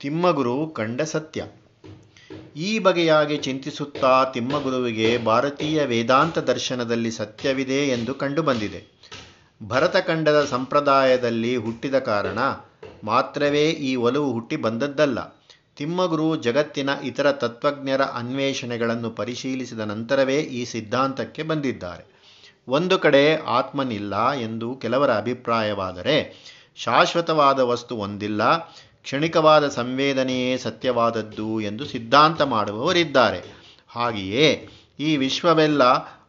ತಿಮ್ಮಗುರು ಕಂಡ ಸತ್ಯ. ಈ ಬಗೆಯಾಗಿ ಚಿಂತಿಸುತ್ತಾ ತಿಮ್ಮಗುರುವಿಗೆ ಭಾರತೀಯ ವೇದಾಂತ ದರ್ಶನದಲ್ಲಿ ಸತ್ಯವಿದೆ ಎಂದು ಕಂಡುಬಂದಿದೆ. ಭರತಖಂಡದ ಸಂಪ್ರದಾಯದಲ್ಲಿ ಹುಟ್ಟಿದ ಕಾರಣ ಮಾತ್ರವೇ ಈ ಒಲವು ಹುಟ್ಟಿ ಬಂದದ್ದಲ್ಲ. ತಿಮ್ಮಗುರು ಜಗತ್ತಿನ ಇತರ ತತ್ವಜ್ಞರ ಅನ್ವೇಷಣೆಗಳನ್ನು ಪರಿಶೀಲಿಸಿದ ನಂತರವೇ ಈ ಸಿದ್ಧಾಂತಕ್ಕೆ ಬಂದಿದ್ದಾರೆ. ಒಂದು ಕಡೆ ಆತ್ಮನಿಲ್ಲ ಎಂದು ಕೆಲವರ ಅಭಿಪ್ರಾಯವಾದರೆ ಶಾಶ್ವತವಾದ ವಸ್ತು ಒಂದಿಲ್ಲ ಕ್ಷಣಿಕವಾದ ಸಂವೇದನೆಯೇ ಸತ್ಯವಾದದ್ದು ಎಂದು ಸಿದ್ಧಾಂತ ಮಾಡುವವರಿದ್ದಾರೆ. ಹಾಗೆಯೇ ಈ ವಿಶ್ವವೆಲ್ಲ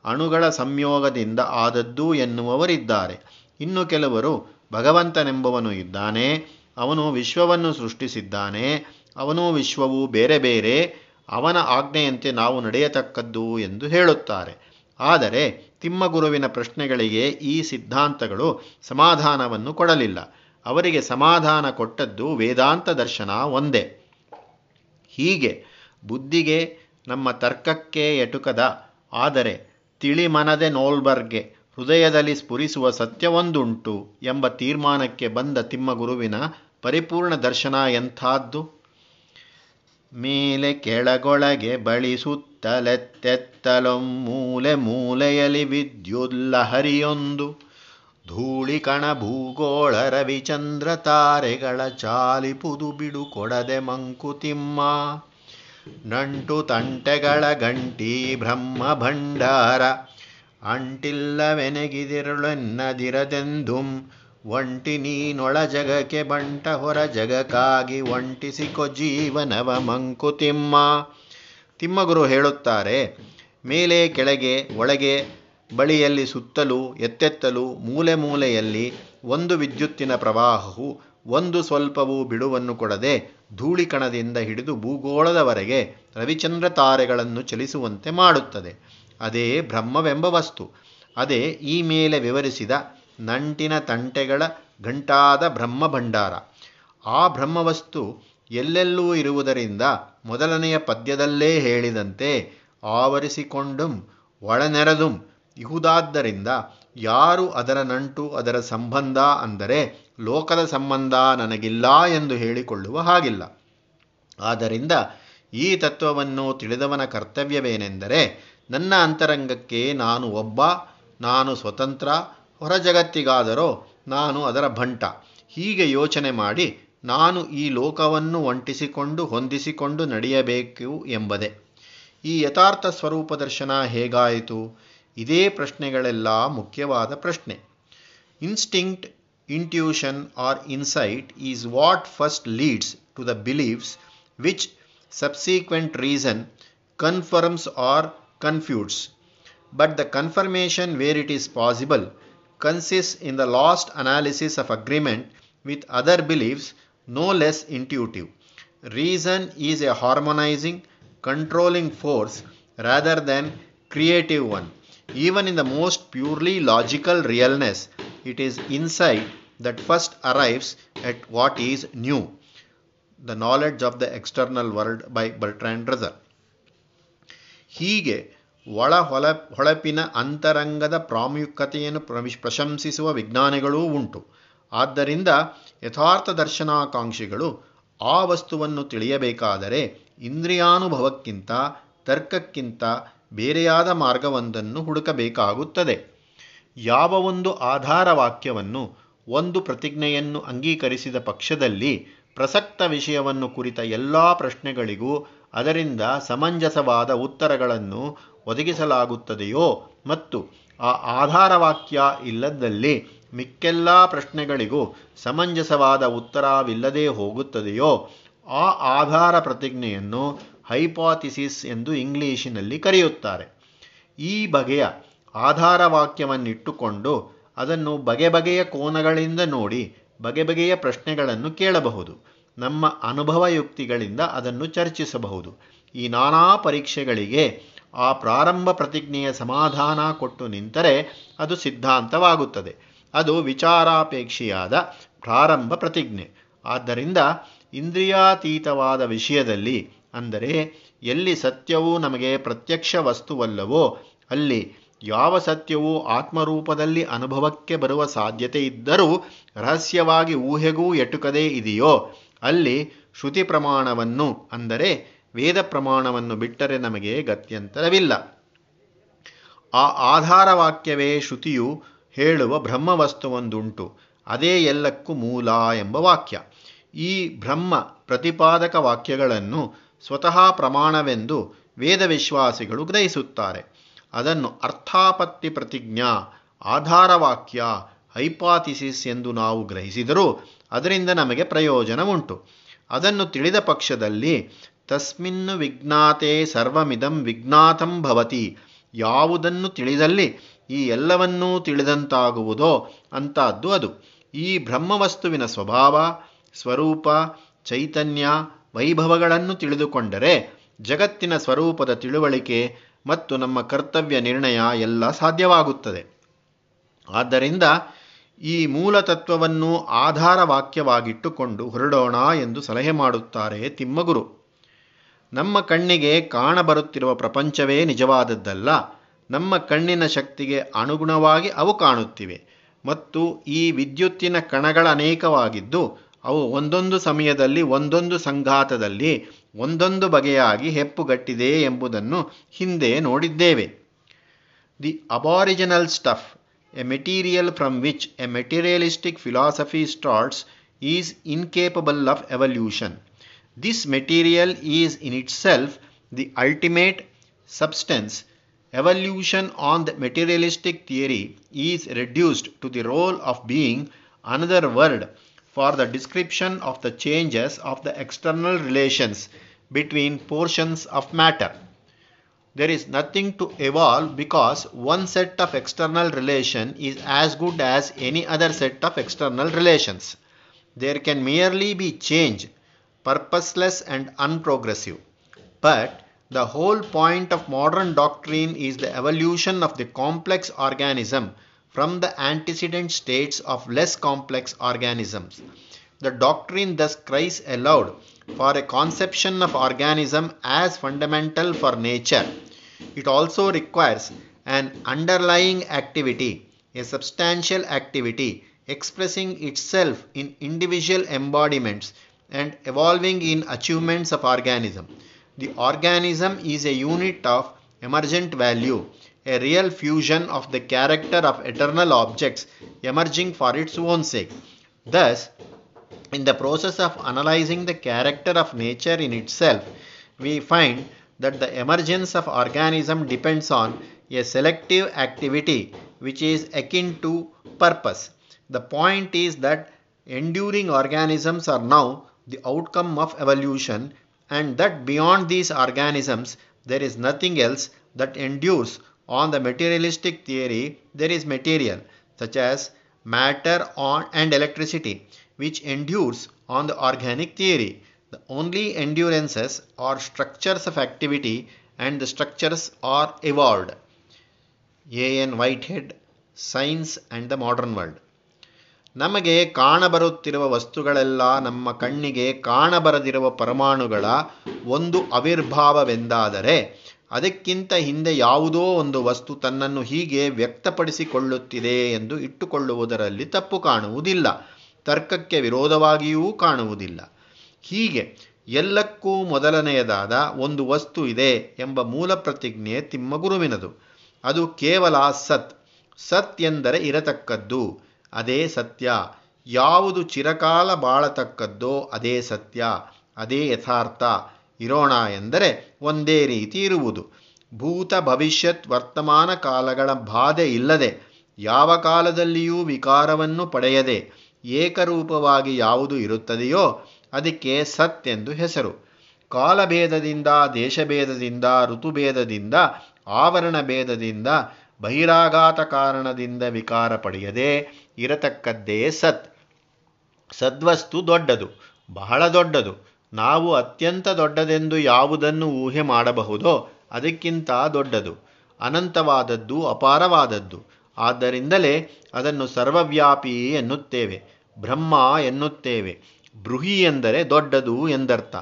ಅಣುಗಳ ಸಂಯೋಗದಿಂದ ಆದದ್ದು ಎನ್ನುವವರಿದ್ದಾರೆ. ಇನ್ನು ಕೆಲವರು ಭಗವಂತನೆಂಬವನು ಇದ್ದಾನೆ, ಅವನು ವಿಶ್ವವನ್ನು ಸೃಷ್ಟಿಸಿದ್ದಾನೆ, ಅವನು ವಿಶ್ವವು ಬೇರೆ ಬೇರೆ, ಅವನ ಆಜ್ಞೆಯಂತೆ ನಾವು ನಡೆಯತಕ್ಕದ್ದು ಎಂದು ಹೇಳುತ್ತಾರೆ. ಆದರೆ ತಿಮ್ಮಗುರುವಿನ ಪ್ರಶ್ನೆಗಳಿಗೆ ಈ ಸಿದ್ಧಾಂತಗಳು ಸಮಾಧಾನವನ್ನು ಕೊಡಲಿಲ್ಲ. ಅವರಿಗೆ ಸಮಾಧಾನ ಕೊಟ್ಟದ್ದು ವೇದಾಂತ ದರ್ಶನ ಒಂದೇ. ಹೀಗೆ ಬುದ್ಧಿಗೆ ನಮ್ಮ ತರ್ಕಕ್ಕೆ ಎಟುಕದ, ಆದರೆ ತಿಳಿಮನದೆ ನೋಲ್ಬರ್ಗೆ ಹೃದಯದಲ್ಲಿ ಸ್ಫುರಿಸುವ ಸತ್ಯವೊಂದುಂಟು ಎಂಬ ತೀರ್ಮಾನಕ್ಕೆ ಬಂದ ತಿಮ್ಮಗುರುವಿನ ಪರಿಪೂರ್ಣ ದರ್ಶನ ಎಂಥದ್ದು? ಮೇಲೆ ಕೆಳಗೊಳಗೆ ಬಳಿಸುತ್ತಲೆತ್ತೆತ್ತಲೊಮ್ಮೂಲೆ ಮೂಲೆಯಲ್ಲಿ ವಿದ್ಯುಲ್ಲಹರಿಯೊಂದು. ಧೂಳಿಕಣ ಭೂಗೋಳ ರವಿಚಂದ್ರ ತಾರೆಗಳ ಚಾಲಿಪುದು ಬಿಡು ಕೊಡದೆ ಮಂಕುತಿಮ್ಮ ನಂಟು ತಂಟೆಗಳ ಗಂಟಿ ಬ್ರಹ್ಮ ಭಂಡಾರ, ಅಂಟಿಲ್ಲವೆನೆಗಿದಿರುಳೆನ್ನದಿರದೆಂದುಂ, ಒಂಟಿ ನೀನೊಳ ಜಗಕ್ಕೆ ಬಂಟ ಹೊರ ಜಗಕ್ಕಾಗಿ ಒಂಟಿಸಿಕೊ ಜೀವನವ ಮಂಕುತಿಮ್ಮ ತಿಮ್ಮಗುರು ಹೇಳುತ್ತಾರೆ, ಮೇಲೆ, ಕೆಳಗೆ, ಒಳಗೆ ಬಳಿಯಲ್ಲಿ ಸುತ್ತಲೂ, ಎತ್ತೆತ್ತಲು, ಮೂಲೆ ಮೂಲೆಯಲ್ಲಿ ಒಂದು ವಿದ್ಯುತ್ತಿನ ಪ್ರವಾಹವು ಒಂದು ಸ್ವಲ್ಪವೂ ಬಿಡುವನ್ನು ಕೊಡದೆ ಧೂಳಿಕಣದಿಂದ ಹಿಡಿದು ಭೂಗೋಳದವರೆಗೆ ರವಿಚಂದ್ರ ತಾರೆಗಳನ್ನು ಚಲಿಸುವಂತೆ ಮಾಡುತ್ತದೆ. ಅದೇ ಬ್ರಹ್ಮವೆಂಬ ವಸ್ತು. ಅದೇ ಈ ಮೇಲೆ ವಿವರಿಸಿದ ನಂಟಿನ ತಂಟೆಗಳ ಘಂಟಾದ ಬ್ರಹ್ಮ ಭಂಡಾರ ಆ ಬ್ರಹ್ಮವಸ್ತು ಎಲ್ಲೆಲ್ಲೂ ಇರುವುದರಿಂದ ಮೊದಲನೆಯ ಪದ್ಯದಲ್ಲೇ ಹೇಳಿದಂತೆ ಆವರಿಸಿಕೊಂಡುಂ ಒಳನೆರೆದುಂ ಇಹುದಾದ್ದರಿಂದ ಯಾರು ಅದರ ನಂಟು ಅದರ ಸಂಬಂಧ ಅಂದರೆ ಲೋಕದ ಸಂಬಂಧ ನನಗಿಲ್ಲ ಎಂದು ಹೇಳಿಕೊಳ್ಳುವ ಹಾಗಿಲ್ಲ. ಆದ್ದರಿಂದ ಈ ತತ್ವವನ್ನು ತಿಳಿದವನ ಕರ್ತವ್ಯವೇನೆಂದರೆ ನನ್ನ ಅಂತರಂಗಕ್ಕೆ ನಾನು ಒಬ್ಬ, ನಾನು ಸ್ವತಂತ್ರ, ಹೊರ ಜಗತ್ತಿಗಾದರೋ ನಾನು ಅದರ ಭಂಟ. ಹೀಗೆ ಯೋಚನೆ ಮಾಡಿ ನಾನು ಈ ಲೋಕವನ್ನು ಒಂಟಿಸಿಕೊಂಡು ಹೊಂದಿಸಿಕೊಂಡು ನಡೆಯಬೇಕು ಎಂಬುದೇ. ಈ ಯಥಾರ್ಥ ಸ್ವರೂಪ ದರ್ಶನ ಹೇಗಾಯಿತು? ಇದೇ ಪ್ರಶ್ನೆಗಳೆಲ್ಲ ಮುಖ್ಯವಾದ ಪ್ರಶ್ನೆ instinct intuition or insight is what first leads to the beliefs which subsequent reason confirms or confutes but the confirmation where it is possible consists in the lost analysis of agreement with other beliefs no less intuitive. Reason is a harmonizing, controlling force rather than creative one. Even in the most purely logical realness, it is insight that first arrives at what is new. The knowledge of the external world by Bertrand Russell. ಹೀಗೆ ಒಳ ಹೊಲ ಹೊಳಪಿನ ಅಂತರಂಗದ ಪ್ರಾಮುಖ್ಯತೆಯನ್ನು ಪ್ರಶಂಸಿಸುವ ವಿಜ್ಞಾನಿಗಳೂ ಉಂಟು ಆದ್ದರಿಂದ ಯಥಾರ್ಥ ದರ್ಶನಾಕಾಂಕ್ಷಿಗಳು ಆ ವಸ್ತುವನ್ನು ತಿಳಿಯಬೇಕಾದರೆ ಇಂದ್ರಿಯಾನುಭವಕ್ಕಿಂತ ತರ್ಕಕ್ಕಿಂತ ಬೇರೆಯಾದ ಮಾರ್ಗವೊಂದನ್ನು ಹುಡುಕಬೇಕಾಗುತ್ತದೆ. ಯಾವ ಒಂದು ಆಧಾರ ವಾಕ್ಯವನ್ನು ಒಂದು ಪ್ರತಿಜ್ಞೆಯನ್ನು ಅಂಗೀಕರಿಸಿದ ಪಕ್ಷದಲ್ಲಿ ಪ್ರಸಕ್ತ ವಿಷಯವನ್ನು ಕುರಿತ ಎಲ್ಲ ಪ್ರಶ್ನೆಗಳಿಗೂ ಅದರಿಂದ ಸಮಂಜಸವಾದ ಉತ್ತರಗಳನ್ನು ಒದಗಿಸಲಾಗುತ್ತದೆಯೋ ಮತ್ತು ಆ ಆಧಾರವಾಕ್ಯ ಇಲ್ಲದಲ್ಲಿ ಮಿಕ್ಕೆಲ್ಲ ಪ್ರಶ್ನೆಗಳಿಗೂ ಸಮಂಜಸವಾದ ಉತ್ತರವಿಲ್ಲದೆ ಹೋಗುತ್ತದೆಯೋ, ಆ ಆಧಾರ ಪ್ರತಿಜ್ಞೆಯನ್ನು ಹೈಪಾಥಿಸಿಸ್ ಎಂದು ಇಂಗ್ಲಿಶಿನಲ್ಲಿ ಕರೆಯುತ್ತಾರೆ. ಈ ಬಗೆಯ ಆಧಾರವಾಕ್ಯವನ್ನಿಟ್ಟುಕೊಂಡು ಅದನ್ನು ಬಗೆ ಬಗೆಯ ಕೋನಗಳಿಂದ ನೋಡಿ ಬಗೆ ಬಗೆಯ ಪ್ರಶ್ನೆಗಳನ್ನು ಕೇಳಬಹುದು. ನಮ್ಮ ಅನುಭವಯುಕ್ತಿಗಳಿಂದ ಅದನ್ನು ಚರ್ಚಿಸಬಹುದು. ಈ ನಾನಾ ಪರೀಕ್ಷೆಗಳಿಗೆ ಆ ಪ್ರಾರಂಭ ಪ್ರತಿಜ್ಞೆಯ ಸಮಾಧಾನ ಕೊಟ್ಟು ನಿಂತರೆ ಅದು ಸಿದ್ಧಾಂತವಾಗುತ್ತದೆ. ಅದು ವಿಚಾರಾಪೇಕ್ಷೆಯಾದ ಪ್ರಾರಂಭ ಪ್ರತಿಜ್ಞೆ. ಆದ್ದರಿಂದ ಇಂದ್ರಿಯಾತೀತವಾದ ವಿಷಯದಲ್ಲಿ ಅಂದರೆ, ಎಲ್ಲಿ ಸತ್ಯವು ನಮಗೆ ಪ್ರತ್ಯಕ್ಷ ವಸ್ತುವಲ್ಲವೋ, ಅಲ್ಲಿ ಯಾವ ಸತ್ಯವು ಆತ್ಮರೂಪದಲ್ಲಿ ಅನುಭವಕ್ಕೆ ಬರುವ ಸಾಧ್ಯತೆ ಇದ್ದರೂ ರಹಸ್ಯವಾಗಿ ಊಹೆಗೂ ಎಟುಕದೇ ಇದೆಯೋ, ಅಲ್ಲಿ ಶ್ರುತಿ ಪ್ರಮಾಣವನ್ನು ಅಂದರೆ ವೇದ ಪ್ರಮಾಣವನ್ನು ಬಿಟ್ಟರೆ ನಮಗೆ ಗತ್ಯಂತರವಿಲ್ಲ. ಆ ಆಧಾರವಾಕ್ಯವೇ ಶ್ರುತಿಯು ಹೇಳುವ ಬ್ರಹ್ಮವಸ್ತುವೊಂದುಂಟು, ಅದೇ ಎಲ್ಲಕ್ಕೂ ಮೂಲ ಎಂಬ ವಾಕ್ಯ. ಈ ಬ್ರಹ್ಮ ಪ್ರತಿಪಾದಕ ವಾಕ್ಯಗಳನ್ನು ಸ್ವತಃ ಪ್ರಮಾಣವೆಂದು ವೇದವಿಶ್ವಾಸಿಗಳು ಗ್ರಹಿಸುತ್ತಾರೆ. ಅದನ್ನು ಅರ್ಥಾಪತ್ತಿ ಪ್ರತಿಜ್ಞಾ, ಆಧಾರವಾಕ್ಯ, ಹೈಪಾಥಿಸಿಸ್ ಎಂದು ನಾವು ಗ್ರಹಿಸಿದರೂ ಅದರಿಂದ ನಮಗೆ ಪ್ರಯೋಜನ ಉಂಟು ಅದನ್ನು ತಿಳಿದ ಪಕ್ಷದಲ್ಲಿ, ತಸ್ಮಿನ್ನು ವಿಜ್ಞಾತೆ ಸರ್ವಮಿದಂ ವಿಜ್ಞಾತಂ ಭವತಿ. ಯಾವುದನ್ನು ತಿಳಿದಲ್ಲಿ ಈ ಎಲ್ಲವನ್ನೂ ತಿಳಿದಂತಾಗುವುದೋ ಅಂಥದ್ದು ಅದು. ಈ ಬ್ರಹ್ಮವಸ್ತುವಿನ ಸ್ವಭಾವ, ಸ್ವರೂಪ, ಚೈತನ್ಯ ವೈಭವಗಳನ್ನು ತಿಳಿದುಕೊಂಡರೆ ಜಗತ್ತಿನ ಸ್ವರೂಪದ ತಿಳುವಳಿಕೆ ಮತ್ತು ನಮ್ಮ ಕರ್ತವ್ಯ ನಿರ್ಣಯ ಎಲ್ಲ ಸಾಧ್ಯವಾಗುತ್ತದೆ. ಆದ್ದರಿಂದ ಈ ಮೂಲ ತತ್ವವನ್ನು ಆಧಾರ ವಾಕ್ಯವಾಗಿಟ್ಟುಕೊಂಡು ಹೊರಡೋಣ ಎಂದು ಸಲಹೆ ಮಾಡುತ್ತಾರೆ ತಿಮ್ಮಗುರು. ನಮ್ಮ ಕಣ್ಣಿಗೆ ಕಾಣಬರುತ್ತಿರುವ ಪ್ರಪಂಚವೇ ನಿಜವಾದದ್ದಲ್ಲ. ನಮ್ಮ ಕಣ್ಣಿನ ಶಕ್ತಿಗೆ ಅನುಗುಣವಾಗಿ ಅವು ಕಾಣುತ್ತಿವೆ ಮತ್ತು ಈ ವಿದ್ಯುತ್ತಿನ ಕಣಗಳ ಅನೇಕವಾಗಿದ್ದು ಅವು ಒಂದೊಂದು ಸಮಯದಲ್ಲಿ, ಒಂದೊಂದು ಸಂಘಾತದಲ್ಲಿ, ಒಂದೊಂದು ಬಗೆಯಾಗಿ ಹೆಪ್ಪುಗಟ್ಟಿದೆ ಎಂಬುದನ್ನು ಹಿಂದೆ ನೋಡಿದ್ದೇವೆ. The aboriginal stuff a material from which a materialistic philosophy starts is incapable of evolution this material is in itself the ultimate substance evolution on the materialistic theory is reduced to the role of being another word. For the description of the changes of the external relations between portions of matter. There is nothing to evolve because one set of external relation is as good as any other set of external relations. There can merely be change, purposeless and unprogressive. But the whole point of modern doctrine is the evolution of the complex organism from the antecedent states of less complex organisms. The doctrine thus cries aloud for a conception of organism as fundamental for nature. It also requires an underlying activity, a substantial activity expressing itself in individual embodiments and evolving in achievements of organism. The organism is a unit of emergent value, a real fusion of the character of eternal objects emerging for its own sake. Thus, in the process of analyzing the character of nature in itself, we find that the emergence of organism depends on a selective activity which is akin to purpose. The point is that enduring organisms are now the outcome of evolution and that beyond these organisms there is nothing else that endures on the materialistic theory there is material such as matter on and electricity which endures on the organic theory the only endurances are structures of activity and the structures are evolved a n whitehead science and the modern world ನಮಗೆ ಕಾಣಬರುತ್ತಿರುವ ವಸ್ತುಗಳೆಲ್ಲ ನಮ್ಮ ಕಣ್ಣಿಗೆ ಕಾಣಬರದಿರುವ ಪರಮಾಣುಗಳ ಒಂದು ಆವಿರ್ಭಾವವೆಂದಾದರೆ ಅದಕ್ಕಿಂತ ಹಿಂದೆ ಯಾವುದೋ ಒಂದು ವಸ್ತು ತನ್ನನ್ನು ಹೀಗೆ ವ್ಯಕ್ತಪಡಿಸಿಕೊಳ್ಳುತ್ತಿದೆ ಎಂದು ಇಟ್ಟುಕೊಳ್ಳುವುದರಲ್ಲಿ ತಪ್ಪು ಕಾಣುವುದಿಲ್ಲ. ತರ್ಕಕ್ಕೆ ವಿರೋಧವಾಗಿಯೂ ಕಾಣುವುದಿಲ್ಲ. ಹೀಗೆ ಎಲ್ಲಕ್ಕೂ ಮೊದಲನೆಯದಾದ ಒಂದು ವಸ್ತು ಇದೆ ಎಂಬ ಮೂಲ ಪ್ರತಿಜ್ಞೆ ತಿಮ್ಮಗುರುವಿನದು. ಅದು ಕೇವಲ ಸತ್. ಸತ್ ಎಂದರೆ ಇರತಕ್ಕದ್ದು. ಅದೇ ಸತ್ಯ. ಯಾವುದು ಚಿರಕಾಲ ಬಾಳತಕ್ಕದ್ದೋ ಅದೇ ಸತ್ಯ. ಅದೇ ಯಥಾರ್ಥ. ಇರೋಣ ಎಂದರೆ ಒಂದೇ ರೀತಿ ಇರುವುದು. ಭೂತ ಭವಿಷ್ಯತ್ ವರ್ತಮಾನ ಕಾಲಗಳ ಬಾಧೆ ಇಲ್ಲದೆ, ಯಾವ ಕಾಲದಲ್ಲಿಯೂ ವಿಕಾರವನ್ನು ಪಡೆಯದೆ ಏಕರೂಪವಾಗಿ ಯಾವುದು ಇರುತ್ತದೆಯೋ ಅದಕ್ಕೆ ಸತ್ ಎಂದು ಹೆಸರು. ಕಾಲಭೇದದಿಂದ, ದೇಶಭೇದದಿಂದ, ಋತುಭೇದದಿಂದ, ಆವರಣ ಭೇದದಿಂದ, ಬಹಿರಾಘಾತ ಕಾರಣದಿಂದ ವಿಕಾರ ಪಡೆಯದೆ ಇರತಕ್ಕದ್ದೇ ಸತ್. ಸದ್ವಸ್ತು ದೊಡ್ಡದು, ಬಹಳ ದೊಡ್ಡದು. ನಾವು ಅತ್ಯಂತ ದೊಡ್ಡದೆಂದು ಯಾವುದನ್ನು ಊಹೆ ಮಾಡಬಹುದೋ ಅದಕ್ಕಿಂತ ದೊಡ್ಡದು. ಅನಂತವಾದದ್ದು ಅಪಾರವಾದದ್ದು. ಆದ್ದರಿಂದಲೇ ಅದನ್ನು ಸರ್ವವ್ಯಾಪಿ ಎನ್ನುತ್ತೇವೆ. ಬ್ರಹ್ಮ ಎನ್ನುತ್ತೇವೆ. ಬೃಹಿ ಎಂದರೆ ದೊಡ್ಡದು ಎಂದರ್ಥ.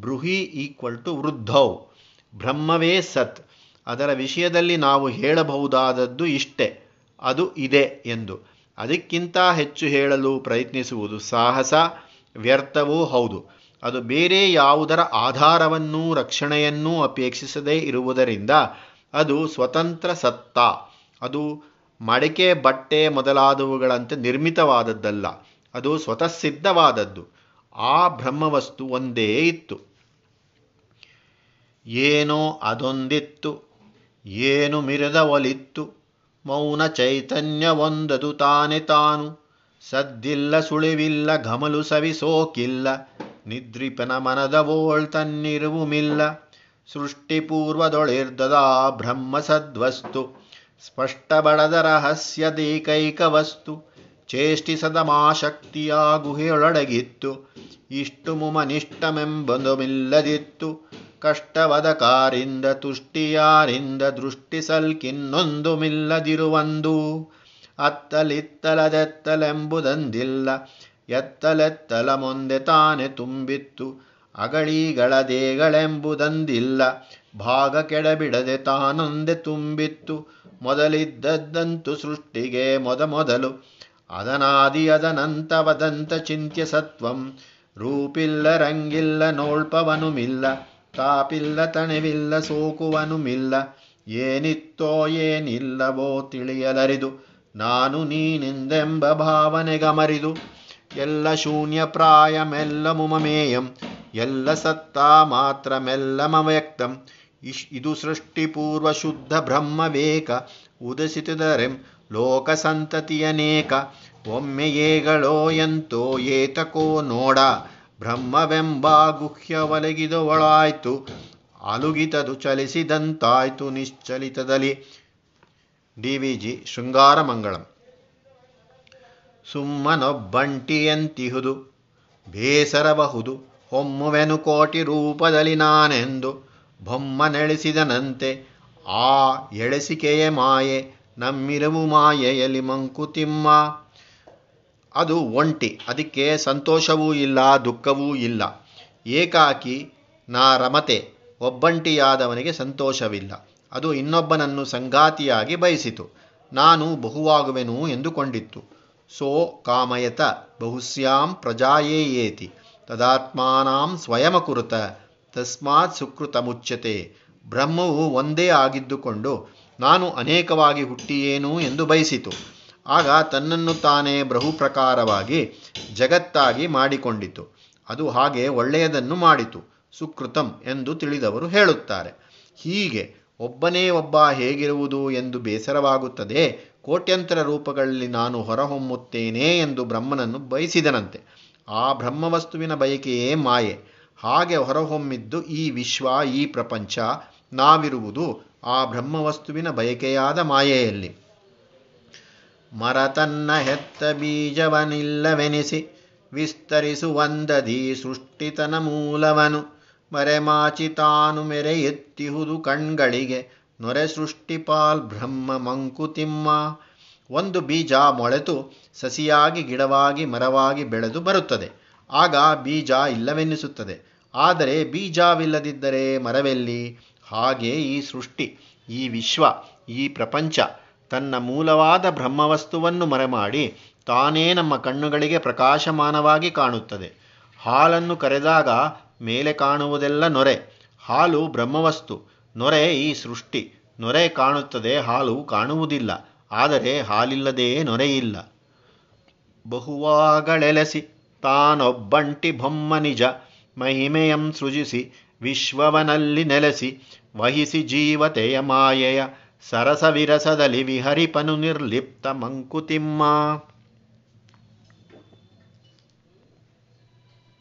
ಬೃಹಿ ಈಕ್ವಲ್ ಟು ವೃದ್ಧೌ. ಬ್ರಹ್ಮವೇ ಸತ್. ಅದರ ವಿಷಯದಲ್ಲಿ ನಾವು ಹೇಳಬಹುದಾದದ್ದು ಇಷ್ಟೇ. ಅದು ಇದೆ ಎಂದು. ಅದಕ್ಕಿಂತ ಹೆಚ್ಚು ಹೇಳಲು ಪ್ರಯತ್ನಿಸುವುದು ಸಾಹಸ, ವ್ಯರ್ಥವೂ ಹೌದು. ಅದು ಬೇರೆ ಯಾವುದರ ಆಧಾರವನ್ನೂ ರಕ್ಷಣೆಯನ್ನೂ ಅಪೇಕ್ಷಿಸದೇ ಇರುವುದರಿಂದ ಅದು ಸ್ವತಂತ್ರ ಸತ್ತ. ಅದು ಮಡಿಕೆ, ಬಟ್ಟೆ ಮೊದಲಾದವುಗಳಂತೆ ನಿರ್ಮಿತವಾದದ್ದಲ್ಲ. ಅದು ಸ್ವತಃ ಸಿದ್ಧವಾದದ್ದು. ಆ ಬ್ರಹ್ಮವಸ್ತು ಒಂದೇ ಇತ್ತು. ಏನೋ ಅದೊಂದಿತ್ತು. ಏನು ಮಿರದ ಒಲಿತ್ತು ಮೌನ ಚೈತನ್ಯವೊಂದದು ತಾನೆ ತಾನು. ಸದ್ದಿಲ್ಲ ಸುಳಿವಿಲ್ಲ, ಘಮಲು ಸವಿಸೋಕಿಲ್ಲ ನಿದ್ರಿಪನ ಮನದ ವೋಳ್ ತನ್ನಿರುವುಮಿಲ್ಲ ಸೃಷ್ಟಿಪೂರ್ವದೊಳಿರ್ದದಾ ಬ್ರಹ್ಮ ಸದ್ವಸ್ತು ಸ್ಪಷ್ಟ ಬಡದ ರಹಸ್ಯದೇಕೈಕ ವಸ್ತು ಚೇಷ್ಟಿಸದ ಮಾಶಕ್ತಿಯ ಗುಹೆಯೊಳಗಿತ್ತು ಇಷ್ಟು ಮುಮನಿಷ್ಟಮೆಂಬೊಂದುಮಿಲ್ಲದಿತ್ತು ಕಷ್ಟವದ ಕಾರಿಂದ ತುಷ್ಟಿಯಾರಿಂದ ದೃಷ್ಟಿಸಲ್ಕಿನ್ನೊಂದು ಮಿಲ್ಲದಿರುವಂದು ಅತ್ತಲಿತ್ತಲದೆತ್ತಲೆಂಬುದಂದಿಲ್ಲ ಎತ್ತಲೆತ್ತಲ ಮುಂದೆ ತಾನೆ ತುಂಬಿತ್ತು. ಅಗಳಿಗಳದೇಗಳೆಂಬುದಂದಿಲ್ಲ ಭಾಗ ಕೆಡಬಿಡದೆ ತಾನೊಂದೆ ತುಂಬಿತ್ತು. ಮೊದಲಿದ್ದದ್ದಂತು ಸೃಷ್ಟಿಗೆ ಮೊದ ಮೊದಲು. ಅದನಾದಿ ಅದನಂತವದಂತ ಚಿಂತ್ಯ ಸತ್ವಂ. ರೂಪಿಲ್ಲ, ರಂಗಿಲ್ಲ, ನೋಳ್ಪವನುಮಿಲ್ಲ. ತಾಪಿಲ್ಲ, ತಣವಿಲ್ಲ, ಸೋಕುವನುಮಿಲ್ಲ. ಏನಿತ್ತೋ ಏನಿಲ್ಲವೋ ತಿಳಿಯಲರಿದು. ನಾನು ನೀನೆಂದೆಂಬ ಭಾವನೆಗಮರಿದು. ಎಲ್ಲ ಶೂನ್ಯ ಪ್ರಾಯ ಮೆಲ್ಲ ಮುಮಮೇಯಂ ಎಲ್ಲ ಸತ್ತ ಮಾತ್ರ ಮೆಲ್ಲ ಮವ್ಯಕ್ತಂ ಇಶ್ ಇದು ಸೃಷ್ಟಿಪೂರ್ವ ಶುದ್ಧ ಬ್ರಹ್ಮವೇಕ ಉದಸಿತದರೆಂ ಲೋಕ ಸಂತತಿಯನೇಕ ಒಮ್ಮೆ ಏಗಳೋ ಎಂತೋ ಏತಕೋ ನೋಡ, ಬ್ರಹ್ಮವೆಂಬ ಗುಹ್ಯ ಒಳಗಿದವಳಾಯ್ತು ಅಲುಗಿತದು ಚಲಿಸಿದಂತಾಯ್ತು ನಿಶ್ಚಲಿತದಲ್ಲಿ. ಡಿ ವಿ ಜಿ ಶೃಂಗಾರ ಮಂಗಳಂ ಸುಮ್ಮನೊಬ್ಬಂಟಿಯಂತಿಹುದು. ಬೇಸರಬಹುದು. ಹೊಮ್ಮುವೆನು ಕೋಟಿ ರೂಪದಲ್ಲಿ ನಾನೆಂದು ಬೊಮ್ಮನೆಳಿಸಿದನಂತೆ. ಆ ಎಳೆಸಿಕೆಯ ಮಾಯೆ, ನಮ್ಮಿರವು ಮಾಯೆಯಲ್ಲಿ ಮಂಕುತಿಮ್ಮ. ಅದು ಒಂಟಿ, ಅದಕ್ಕೆ ಸಂತೋಷವೂ ಇಲ್ಲ, ದುಃಖವೂ ಇಲ್ಲ. ಏಕಾಕಿ ನಾ ರಮತೆ, ಒಬ್ಬಂಟಿಯಾದವನಿಗೆ ಸಂತೋಷವಿಲ್ಲ. ಅದು ಇನ್ನೊಬ್ಬನನ್ನು ಸಂಗಾತಿಯಾಗಿ ಬಯಸಿತು. ನಾನು ಬಹುವಾಗುವೆನು ಎಂದುಕೊಂಡಿತ್ತು. ಸೋ ಕಾಮಯತ ಬಹುಸ್ಯಾಂ ಪ್ರಜಾಯೇಯೇತಿ ತದಾತ್ಮಾನಾಂ ಸ್ವಯಮಕುರುತ ತಸ್ಮಾತ್ ಸುಕೃತ ಮುಚ್ಚತೆ ಬ್ರಹ್ಮವು ಒಂದೇ ಆಗಿದ್ದುಕೊಂಡು, ನಾನು ಅನೇಕವಾಗಿ ಹುಟ್ಟಿಯೇನು ಎಂದು ಬಯಸಿತು. ಆಗ ತನ್ನನ್ನು ತಾನೇ ಬಹುಪ್ರಕಾರವಾಗಿ ಜಗತ್ತಾಗಿ ಮಾಡಿಕೊಂಡಿತು. ಅದು ಹಾಗೆ ಒಳ್ಳೆಯದನ್ನು ಮಾಡಿತು, ಸುಕೃತಂ ಎಂದು ತಿಳಿದವರು ಹೇಳುತ್ತಾರೆ. ಹೀಗೆ ಒಬ್ಬನೇ ಒಬ್ಬ ಹೇಗಿರುವುದು ಎಂದು ಬೇಸರವಾಗುತ್ತದೆ ಕೋಟ್ಯಂತರ ರೂಪಗಳಲ್ಲಿ ನಾನು ಹೊರಹೊಮ್ಮುತ್ತೇನೆ ಎಂದು ಬ್ರಹ್ಮನನ್ನು ಬಯಸಿದನಂತೆ. ಆ ಬ್ರಹ್ಮವಸ್ತುವಿನ ಬಯಕೆಯೇ ಮಾಯೆ. ಹಾಗೆ ಹೊರಹೊಮ್ಮಿದ್ದು ಈ ವಿಶ್ವ, ಈ ಪ್ರಪಂಚ, ನಾವಿರುವುದು ಆ ಬ್ರಹ್ಮವಸ್ತುವಿನ ಬಯಕೆಯಾದ ಮಾಯೆಯಲ್ಲಿ. ಮರ ತನ್ನ ಹೆತ್ತ ಬೀಜವನಿಲ್ಲವೆನಿಸಿ ವಿಸ್ತರಿಸುವಂದದಿ ಸೃಷ್ಟಿತನ ಮೂಲವನು. ಮರೆಮಾಚಿ ತಾನು ಮೆರೆ ಎತ್ತಿಹುದು ಕಣ್ಗಳಿಗೆ. ನೊರೆ ಸೃಷ್ಟಿಪಾಲ್ ಬ್ರಹ್ಮ ಮಂಕುತಿಮ್ಮ. ಒಂದು ಬೀಜ ಮೊಳೆತು ಸಸಿಯಾಗಿ ಗಿಡವಾಗಿ ಮರವಾಗಿ ಬೆಳೆದು ಬರುತ್ತದೆ. ಆಗ ಬೀಜ ಇಲ್ಲವೆನ್ನಿಸುತ್ತದೆ. ಆದರೆ ಬೀಜವಿಲ್ಲದಿದ್ದರೆ ಮರವೆಲ್ಲಿ? ಹಾಗೆ ಈ ಸೃಷ್ಟಿ, ಈ ವಿಶ್ವ, ಈ ಪ್ರಪಂಚ ತನ್ನ ಮೂಲವಾದ ಬ್ರಹ್ಮವಸ್ತುವನ್ನು ಮರೆಮಾಡಿ ತಾನೇ ನಮ್ಮ ಕಣ್ಣುಗಳಿಗೆ ಪ್ರಕಾಶಮಾನವಾಗಿ ಕಾಣುತ್ತದೆ. ಹಾಲನ್ನು ಕರೆದಾಗ ಮೇಲೆ ಕಾಣುವುದೆಲ್ಲ ನೊರೆ, ಹಾಲು ಬ್ರಹ್ಮವಸ್ತು. ನೊರೆ ಈ ಸೃಷ್ಟಿ. ನೊರೆ ಕಾಣುತ್ತದೆ, ಹಾಲು ಕಾಣುವುದಿಲ್ಲ. ಆದರೆ ಹಾಲಿಲ್ಲದೇ ನೊರೆಯಿಲ್ಲ ಬಹುವಾಗಳೆಲೆಸಿ, ತಾನೊಬ್ಬಂಟಿ ಬೊಮ್ಮ ನಿಜ ಮಹಿಮೆಯಂ ಸೃಜಿಸಿ, ವಿಶ್ವವನಲ್ಲಿ ನೆಲೆಸಿ, ವಹಿಸಿ ಜೀವತೆಯ ಮಾಯೆಯ, ಸರಸವಿರಸದಲ್ಲಿ ವಿಹರಿಪನು ನಿರ್ಲಿಪ್ತ ಮಂಕುತಿಮ್ಮ.